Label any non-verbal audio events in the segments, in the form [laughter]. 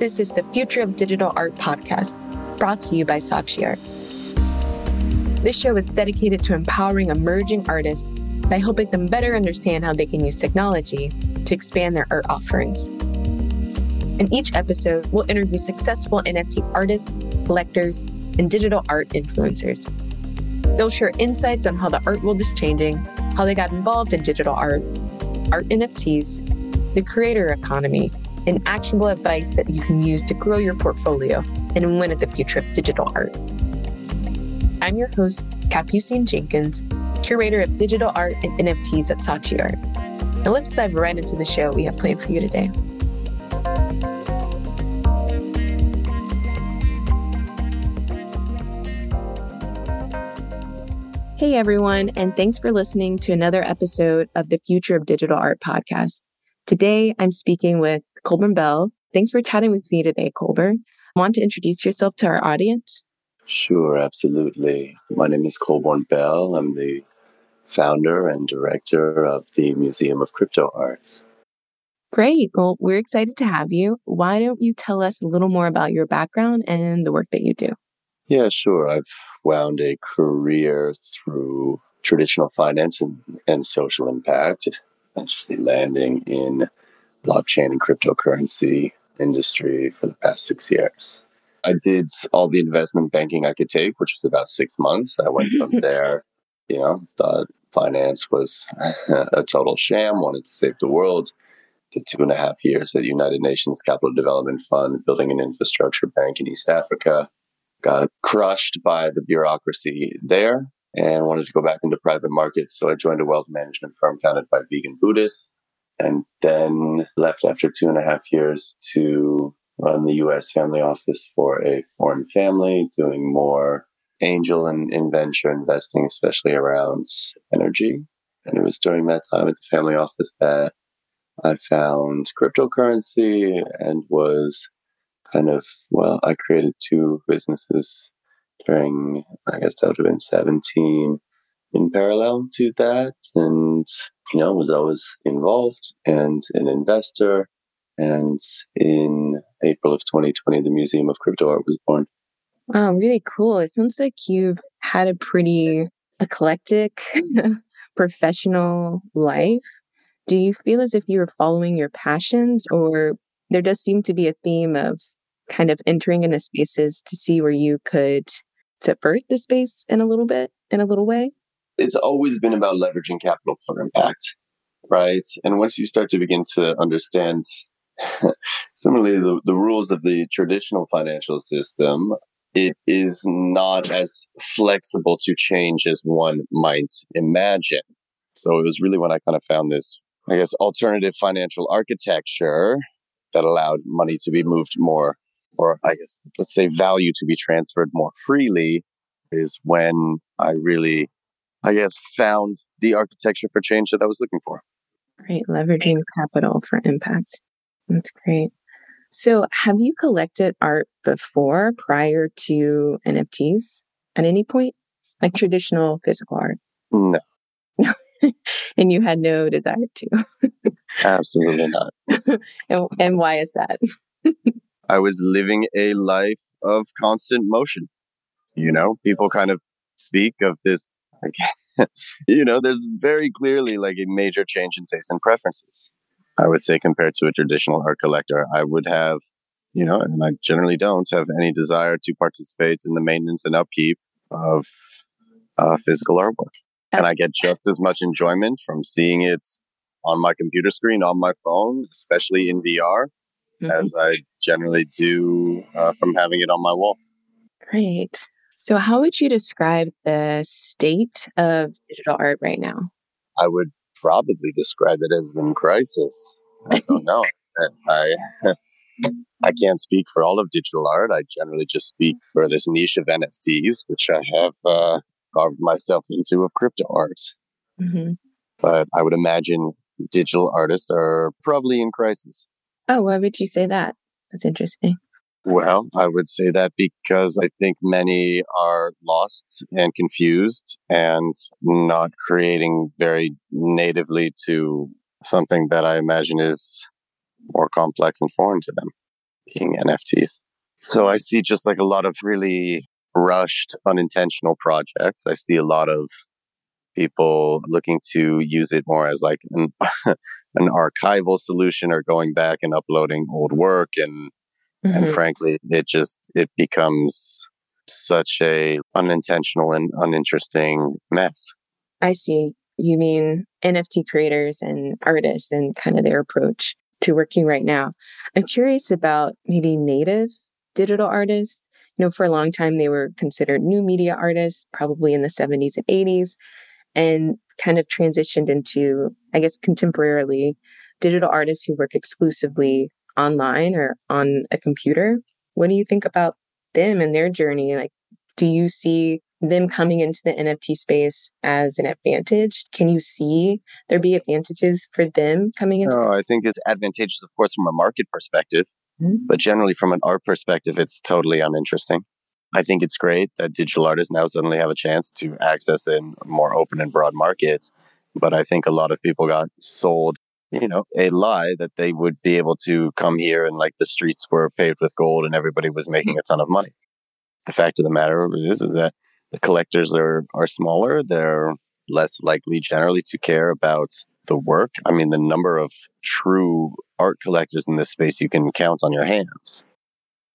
This is the Future of Digital Art podcast, brought to you by Saatchi Art. This show is dedicated to empowering emerging artists by helping them better understand how they can use technology to expand their art offerings. In each episode, we'll interview successful NFT artists, collectors, and digital art influencers. They'll share insights on how the art world is changing, how they got involved in digital art, art NFTs, the creator economy, and actionable advice that you can use to grow your portfolio and win at the future of digital art. I'm your host, Capucine Jenkins, curator of digital art and NFTs at Saatchi Art. Now let's dive right into the show we have planned for you today. Hey everyone, and thanks for listening to another episode of the Future of Digital Art podcast. Today I'm speaking with Colborn Bell. Thanks for chatting with me today, Colborn. Want to introduce yourself to our audience? Sure, absolutely. My name is Colborn Bell. I'm the founder and director of the Museum of Crypto Arts. Great. Well, we're excited to have you. Why don't you tell us a little more about your background and the work that you do? Yeah, sure. I've wound a career through traditional finance and, and social impact, eventually landing in blockchain and cryptocurrency industry for the past six years. I did all the investment banking I could take, which was about six months. I went from [laughs] there, you know, thought finance was [laughs] a total sham, wanted to save the world. Did two and a half years at the United Nations Capital Development Fund, building an infrastructure bank in East Africa. Got crushed by the bureaucracy there and wanted to go back into private markets. So I joined a wealth management firm founded by vegan Buddhists and then left after two and a half years to run the US family office for a foreign family, doing more angel and venture investing, especially around energy. And it was during that time at the family office that I found cryptocurrency and was kind of, well, I created two businesses during, I guess that would have been 17 in parallel to that. And, you know, was always involved and an investor. And in April of 2020, the Museum of Crypto Art was born. Wow, really cool. It sounds like you've had a pretty eclectic [laughs] professional life. Do you feel as if you were following your passions, or there does seem to be a theme of kind of entering into spaces to see where you could subvert the space in a little bit, in a little way? It's always been about leveraging capital for impact, right? And once you start to begin to understand [laughs] similarly the, the rules of the traditional financial system, it is not as flexible to change as one might imagine. So it was really when I kind of found this, I guess, alternative financial architecture that allowed money to be moved more, or I guess, let's say value to be transferred more freely is when I really, I guess, found the architecture for change that I was looking for. Great. Leveraging capital for impact. That's great. So, have you collected art before prior to NFTs at any point? Like traditional physical art? No. [laughs] and you had no desire to? Absolutely not. [laughs] and, and why is that? [laughs] I was living a life of constant motion. You know, people kind of speak of this, like, [laughs] you know, there's very clearly like a major change in taste and preferences. I would say compared to a traditional art collector, I would have, you know, and I generally don't have any desire to participate in the maintenance and upkeep of uh, physical artwork. And I get just as much enjoyment from seeing it on my computer screen, on my phone, especially in VR, mm-hmm. as I generally do uh, from having it on my wall. Great. So, how would you describe the state of digital art right now? I would probably describe it as in crisis. I don't [laughs] know. I [laughs] I can't speak for all of digital art. I generally just speak for this niche of NFTs, which I have uh, carved myself into of crypto art. Mm-hmm. But I would imagine digital artists are probably in crisis. Oh, why would you say that? That's interesting. Well, I would say that because I think many are lost and confused and not creating very natively to something that I imagine is more complex and foreign to them. being NFTs. So I see just like a lot of really rushed, unintentional projects. I see a lot of people looking to use it more as like an, [laughs] an archival solution or going back and uploading old work and mm-hmm. and frankly it just it becomes such a unintentional and uninteresting mess. I see. You mean nft creators and artists and kind of their approach to working right now. I'm curious about maybe native digital artists. You know for a long time they were considered new media artists probably in the 70s and 80s and kind of transitioned into, I guess, contemporarily digital artists who work exclusively online or on a computer. What do you think about them and their journey? Like, do you see them coming into the NFT space as an advantage? Can you see there be advantages for them coming into? No, I think it's advantageous, of course, from a market perspective, mm-hmm. but generally from an art perspective, it's totally uninteresting. I think it's great that digital artists now suddenly have a chance to access in more open and broad markets. But I think a lot of people got sold, you know, a lie that they would be able to come here and like the streets were paved with gold and everybody was mm-hmm. making a ton of money. The fact of the matter is, is that the collectors are, are smaller. They're less likely generally to care about the work. I mean, the number of true art collectors in this space you can count on your hands.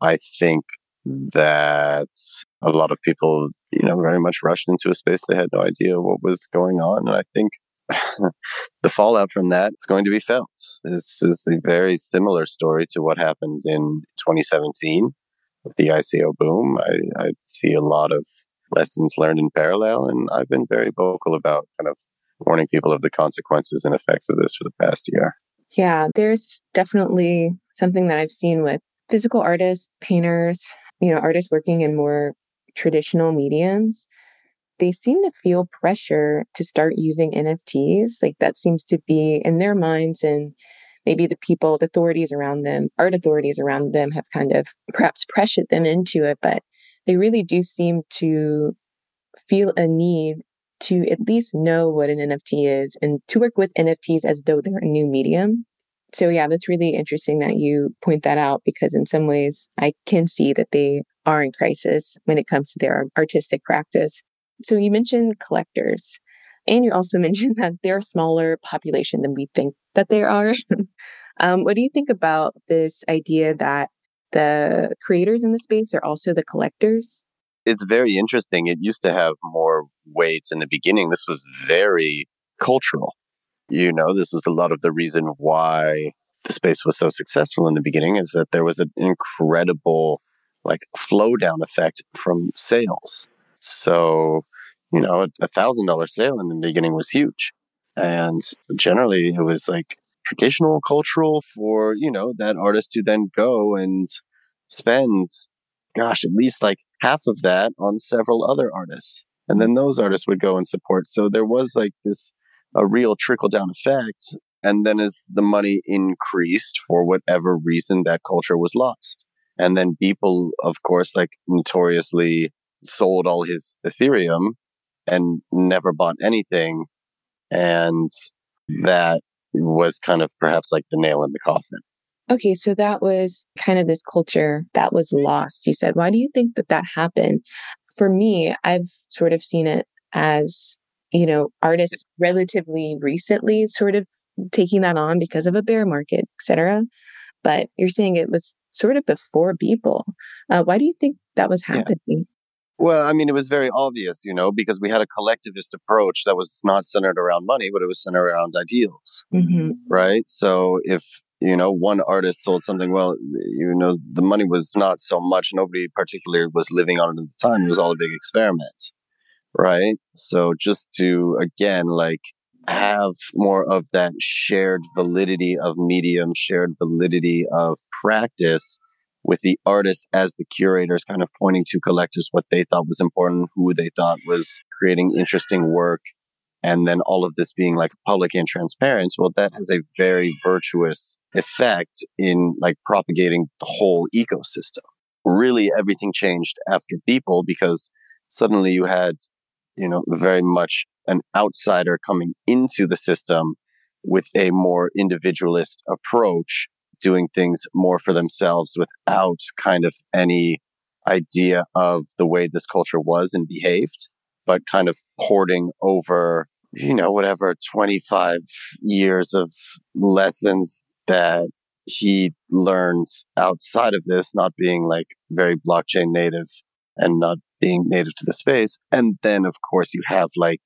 I think that a lot of people, you know, very much rushed into a space they had no idea what was going on. And I think the fallout from that is going to be felt. This is a very similar story to what happened in 2017 with the ICO boom. I, I see a lot of lessons learned in parallel, and I've been very vocal about kind of warning people of the consequences and effects of this for the past year. Yeah, there's definitely something that I've seen with physical artists, painters, you know, artists working in more traditional mediums, they seem to feel pressure to start using NFTs. Like that seems to be in their minds and maybe the people, the authorities around them, art authorities around them have kind of perhaps [laughs] pressured them into it, but they really do seem to feel a need to at least know what an NFT is and to work with NFTs as though they're a new medium so yeah, that's really interesting that you point that out because in some ways I can see that they are in crisis when it comes to their artistic practice. So you mentioned collectors and you also [laughs] mentioned that they're a smaller population than we think that they are. [laughs] um, what do you think about this idea that the creators in the space are also the collectors? It's very interesting. It used to have more weight in the beginning. This was very cultural. You know, this was a lot of the reason why the space was so successful in the beginning is that there was an incredible like flow down effect from sales. So, you know, a thousand dollar sale in the beginning was huge. And generally it was like traditional cultural for, you know, that artist to then go and spend, gosh, at least like half of that on several other artists. And then those artists would go and support. So there was like this a real trickle down effect. And then as the money increased for whatever reason, that culture was lost. And then Beeple, of course, like notoriously sold all his Ethereum and never bought anything. And that was kind of perhaps like the nail in the coffin. Okay, so that was kind of this culture that was lost. You said, why do you think that that happened? For me, I've sort of seen it as you know, artists relatively recently sort of taking that on because of a bear market, etc. But you're saying it was sort of before Beeple. Uh, why do you think that was happening? Well, I mean, it was very obvious, you know, because we had a collectivist approach that was not centered around money, but it was centered around ideals, mm-hmm. right? So if you know one artist sold something well, you know, the money was not so much. Nobody particularly was living on it at the time. It was all a big experiment right? So just to again like have more of that shared validity of medium, shared validity of practice with the artists as the curators kind of pointing to collectors what they thought was important, who they thought was creating interesting work. And then all of this being like public and transparent. Well, that has a very virtuous effect in like propagating the whole ecosystem. Really, everything changed after Beeple because suddenly you had you know, very much an outsider coming into the system with a more individualist approach doing things more for themselves without kind of any idea of the way this culture was and behaved, but kind of porting over, you know, whatever 25 years of lessons that he learned outside of this, not being like very blockchain native and not being native to the space. And then, of course, you have like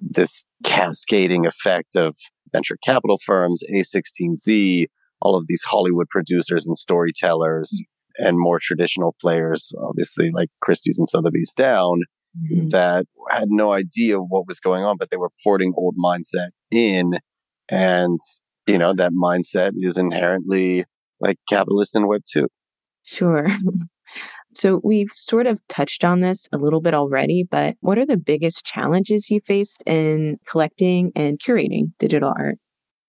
this cascading effect of venture capital firms, A16Z, all of these Hollywood producers and storytellers, mm-hmm. and more traditional players, obviously like Christie's and Sotheby's down, mm-hmm. that had no idea what was going on, but they were porting old mindset in. And, you know, that mindset is inherently like capitalist in Web 2. Sure. [laughs] So we've sort of touched on this a little bit already, but what are the biggest challenges you faced in collecting and curating digital art?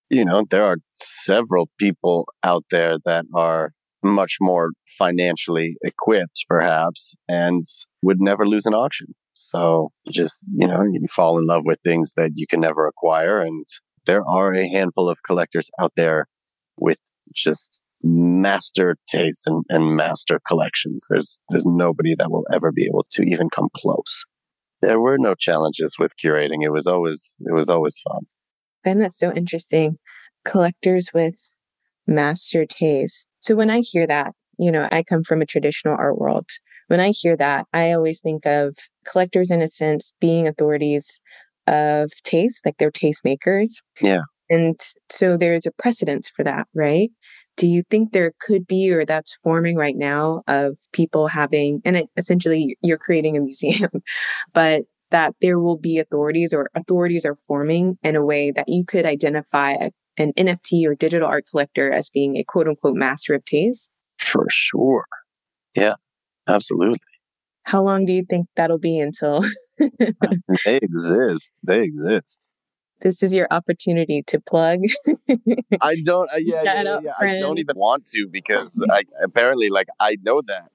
You know, there are several people out there that are much more financially equipped, perhaps, and would never lose an auction. So just, you know, you fall in love with things that you can never acquire. And there are a handful of collectors out there with just master tastes and, and master collections. There's there's nobody that will ever be able to even come close. There were no challenges with curating. It was always it was always fun. Ben, that's so interesting. Collectors with master taste. So when I hear that, you know, I come from a traditional art world. When I hear that, I always think of collectors in a sense being authorities of taste, like they're tastemakers. Yeah. And so there's a precedence for that, right? do you think there could be or that's forming right now of people having and it, essentially you're creating a museum [laughs] but that there will be authorities or authorities are forming in a way that you could identify a, an nft or digital art collector as being a quote unquote master of taste for sure yeah absolutely how long do you think that'll be until [laughs] [laughs] they exist they exist this is your opportunity to plug. [laughs] I don't. Uh, yeah, yeah, yeah, yeah. I don't even want to because I apparently like I know that.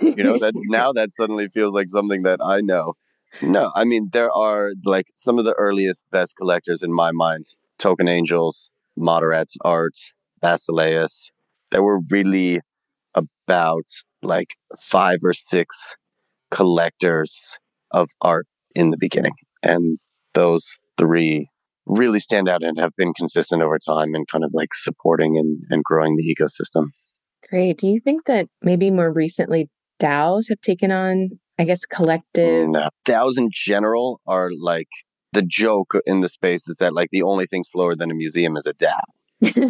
you know that now that suddenly feels like something that I know. No, I mean there are like some of the earliest best collectors in my mind: Token Angels, Moderats Art, Basileus. There were really about like five or six collectors of art in the beginning, and those three really stand out and have been consistent over time and kind of like supporting and, and growing the ecosystem. Great. Do you think that maybe more recently DAOs have taken on, I guess, collective? No. DAOs in general are like the joke in the space is that like the only thing slower than a museum is a DAO.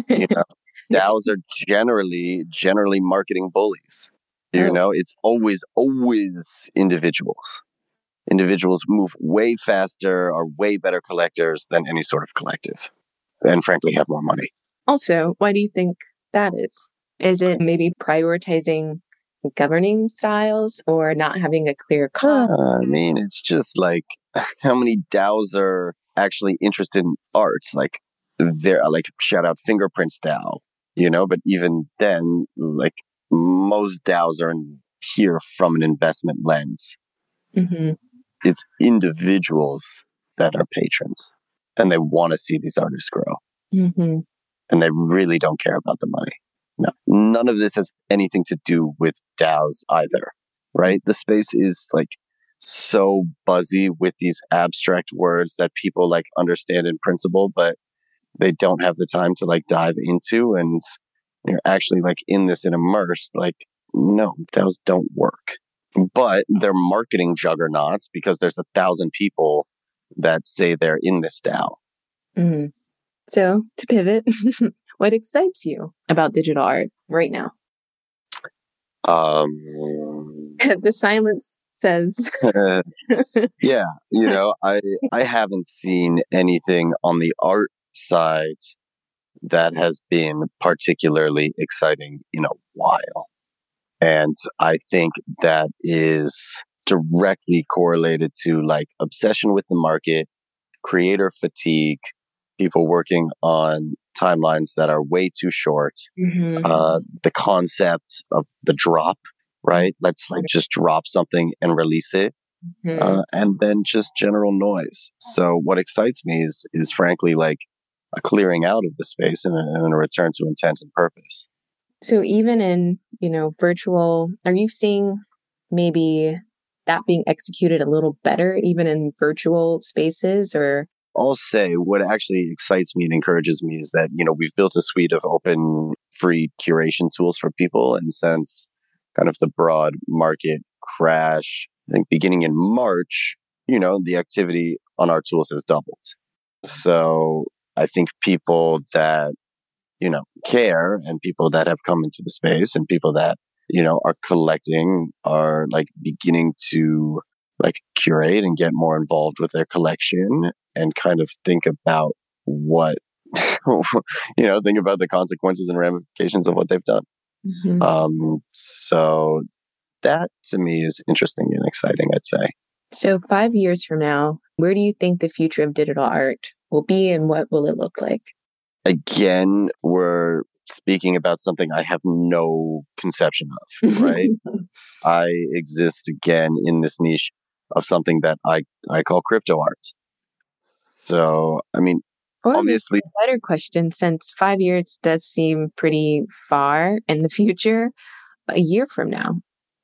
you [laughs] know? DAOs are generally generally marketing bullies. You oh. know, it's always always individuals individuals move way faster, are way better collectors than any sort of collective, and frankly have more money. Also, why do you think that is? Is it maybe prioritizing governing styles or not having a clear cut? Uh, I mean, it's just like [laughs] how many DAOs are actually interested in arts? Like, there, like shout out Fingerprints DAO, you know. But even then, like most DAOs are in here from an investment lens. Mm-hmm it's individuals that are patrons and they want to see these artists grow. Mm-hmm. And they really don't care about the money. No, none of this has anything to do with DAOs either, right? The space is like so buzzy with these abstract words that people like understand in principle, but they don't have the time to like dive into. And you're actually like in this and immersed. Like, no, DAOs don't work but they're marketing juggernauts because there's a thousand people that say they're in this DAO. Mm-hmm. So to pivot, [laughs] what excites you about digital art right now? Um, [laughs] the silence says. [laughs] yeah, you know, I I haven't seen anything on the art side that has been particularly exciting in a while. And I think that is directly correlated to like obsession with the market, creator fatigue, people working on timelines that are way too short, mm-hmm. uh, the concept of the drop, right? Let's like just drop something and release it. Mm-hmm. Uh, and then just general noise. So what excites me is, is frankly like a clearing out of the space and a, and a return to intent and purpose. So even in, you know, virtual, are you seeing maybe that being executed a little better even in virtual spaces or I'll say what actually excites me and encourages me is that, you know, we've built a suite of open free curation tools for people. And since kind of the broad market crash, I think beginning in March, you know, the activity on our tools has doubled. So I think people that, you know, care and people that have come into the space and people that, you know, are collecting are like beginning to like curate and get more involved with their collection and kind of think about what [laughs] you know think about the consequences and ramifications of what they've done mm-hmm. um so that to me is interesting and exciting i'd say so 5 years from now where do you think the future of digital art will be and what will it look like again we're speaking about something I have no conception of, right? [laughs] I exist again in this niche of something that I, I call crypto art. So, I mean, or obviously. A better question since five years does seem pretty far in the future, a year from now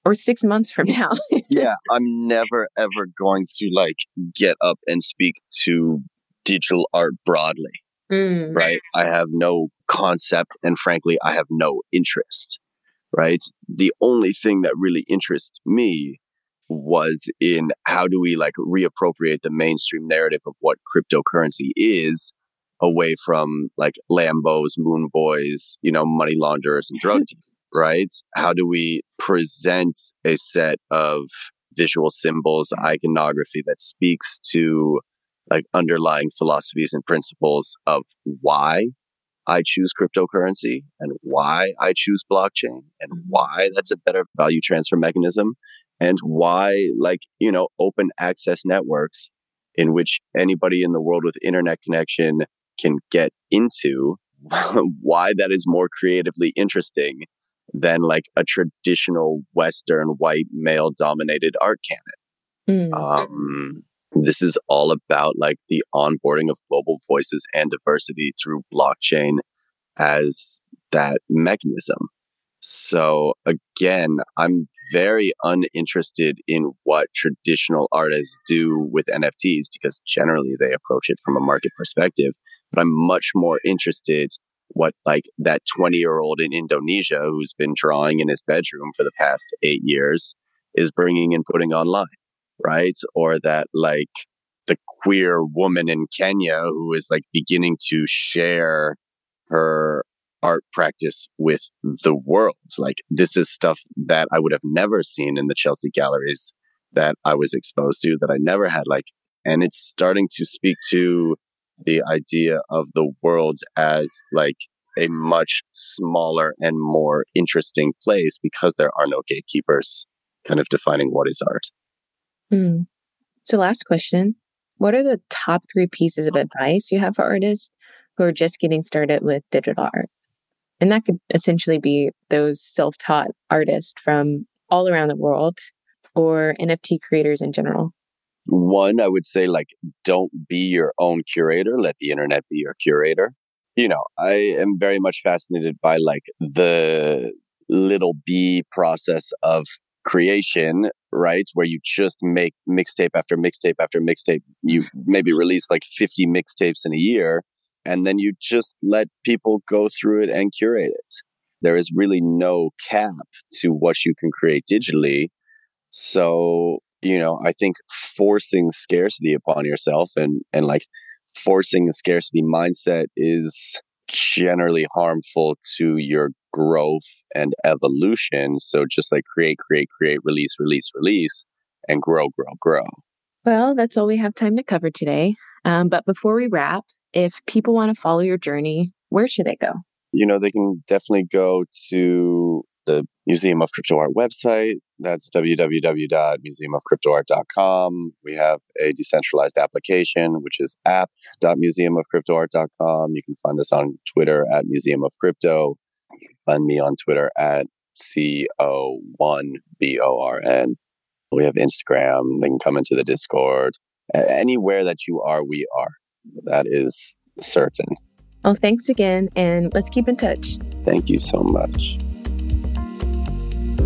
or six months from now. [laughs] yeah, I'm never ever going to like get up and speak to digital art broadly. Mm. Right. I have no concept and frankly, I have no interest. Right. The only thing that really interests me was in how do we like reappropriate the mainstream narrative of what cryptocurrency is away from like Lambos, moon boys, you know, money launderers and drug dealers, right? How do we present a set of visual symbols, iconography that speaks to like underlying philosophies and principles of why I choose cryptocurrency and why I choose blockchain and mm-hmm. why that's a better value transfer mechanism and why like, you know, open access networks in which anybody in the world with internet connection can get into, [laughs] why that is more creatively interesting than like a traditional Western white male dominated art canon. Mm. Um, this is all about like the onboarding of global voices and diversity through blockchain as that mechanism. So again, I'm very uninterested in what traditional artists do with NFTs because generally they approach it from a market perspective. But I'm much more interested what like that 20 year old in Indonesia who's been drawing in his bedroom for the past eight years is bringing and putting online, right? Or that like the queer woman in Kenya who is like beginning to share her art practice with the world. Like this is stuff that I would have never seen in the Chelsea galleries that I was exposed to that I never had like, and it's starting to speak to the idea of the world as like a much smaller and more interesting place because there are no gatekeepers kind of defining what is art. Mm. So last question. What are the top three pieces of advice you have for artists who are just getting started with digital art? And that could essentially be those self taught artists from all around the world or NFT creators in general. One, I would say, like, don't be your own curator. Let the internet be your curator. You know, I am very much fascinated by like the Lil B process of creation, right? Where you just make mixtape after mixtape after mixtape. You maybe release like 50 mixtapes in a year and then you just let people go through it and curate it. There is really no cap to what you can create digitally. So, you know, I think forcing scarcity upon yourself and, and like forcing a scarcity mindset is generally harmful to your growth and evolution. So just like create, create, create, release, release, release, and grow, grow, grow. Well, that's all we have time to cover today. Um, but before we wrap, if people want to follow your journey, where should they go? You know, they can definitely go to the Museum of Crypto Art website. That's www.museumofcryptoart.com. We have a decentralized application, which is app.museumofcryptoart.com. You can find us on Twitter at Museum of Crypto. You can find me on Twitter at CO1BORN. We have Instagram. They can come into the Discord. Anywhere that you are, we are. That is certain. Oh, thanks again, and let's keep in touch. Thank you so much.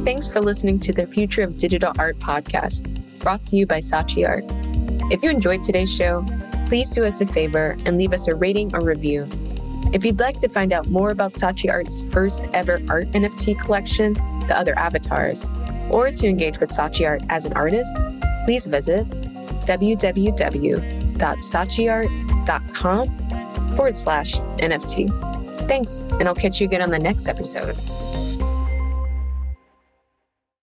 Thanks for listening to the Future of Digital Art podcast, brought to you by Saatchi Art. If you enjoyed today's show, please do us a favor and leave us a rating or review. If you'd like to find out more about Saatchi Art's first ever art NFT collection, The Other Avatars, or to engage with Saatchi Art as an artist, please visit www.saatchiart.com forward slash NFT. Thanks, and I'll catch you again on the next episode.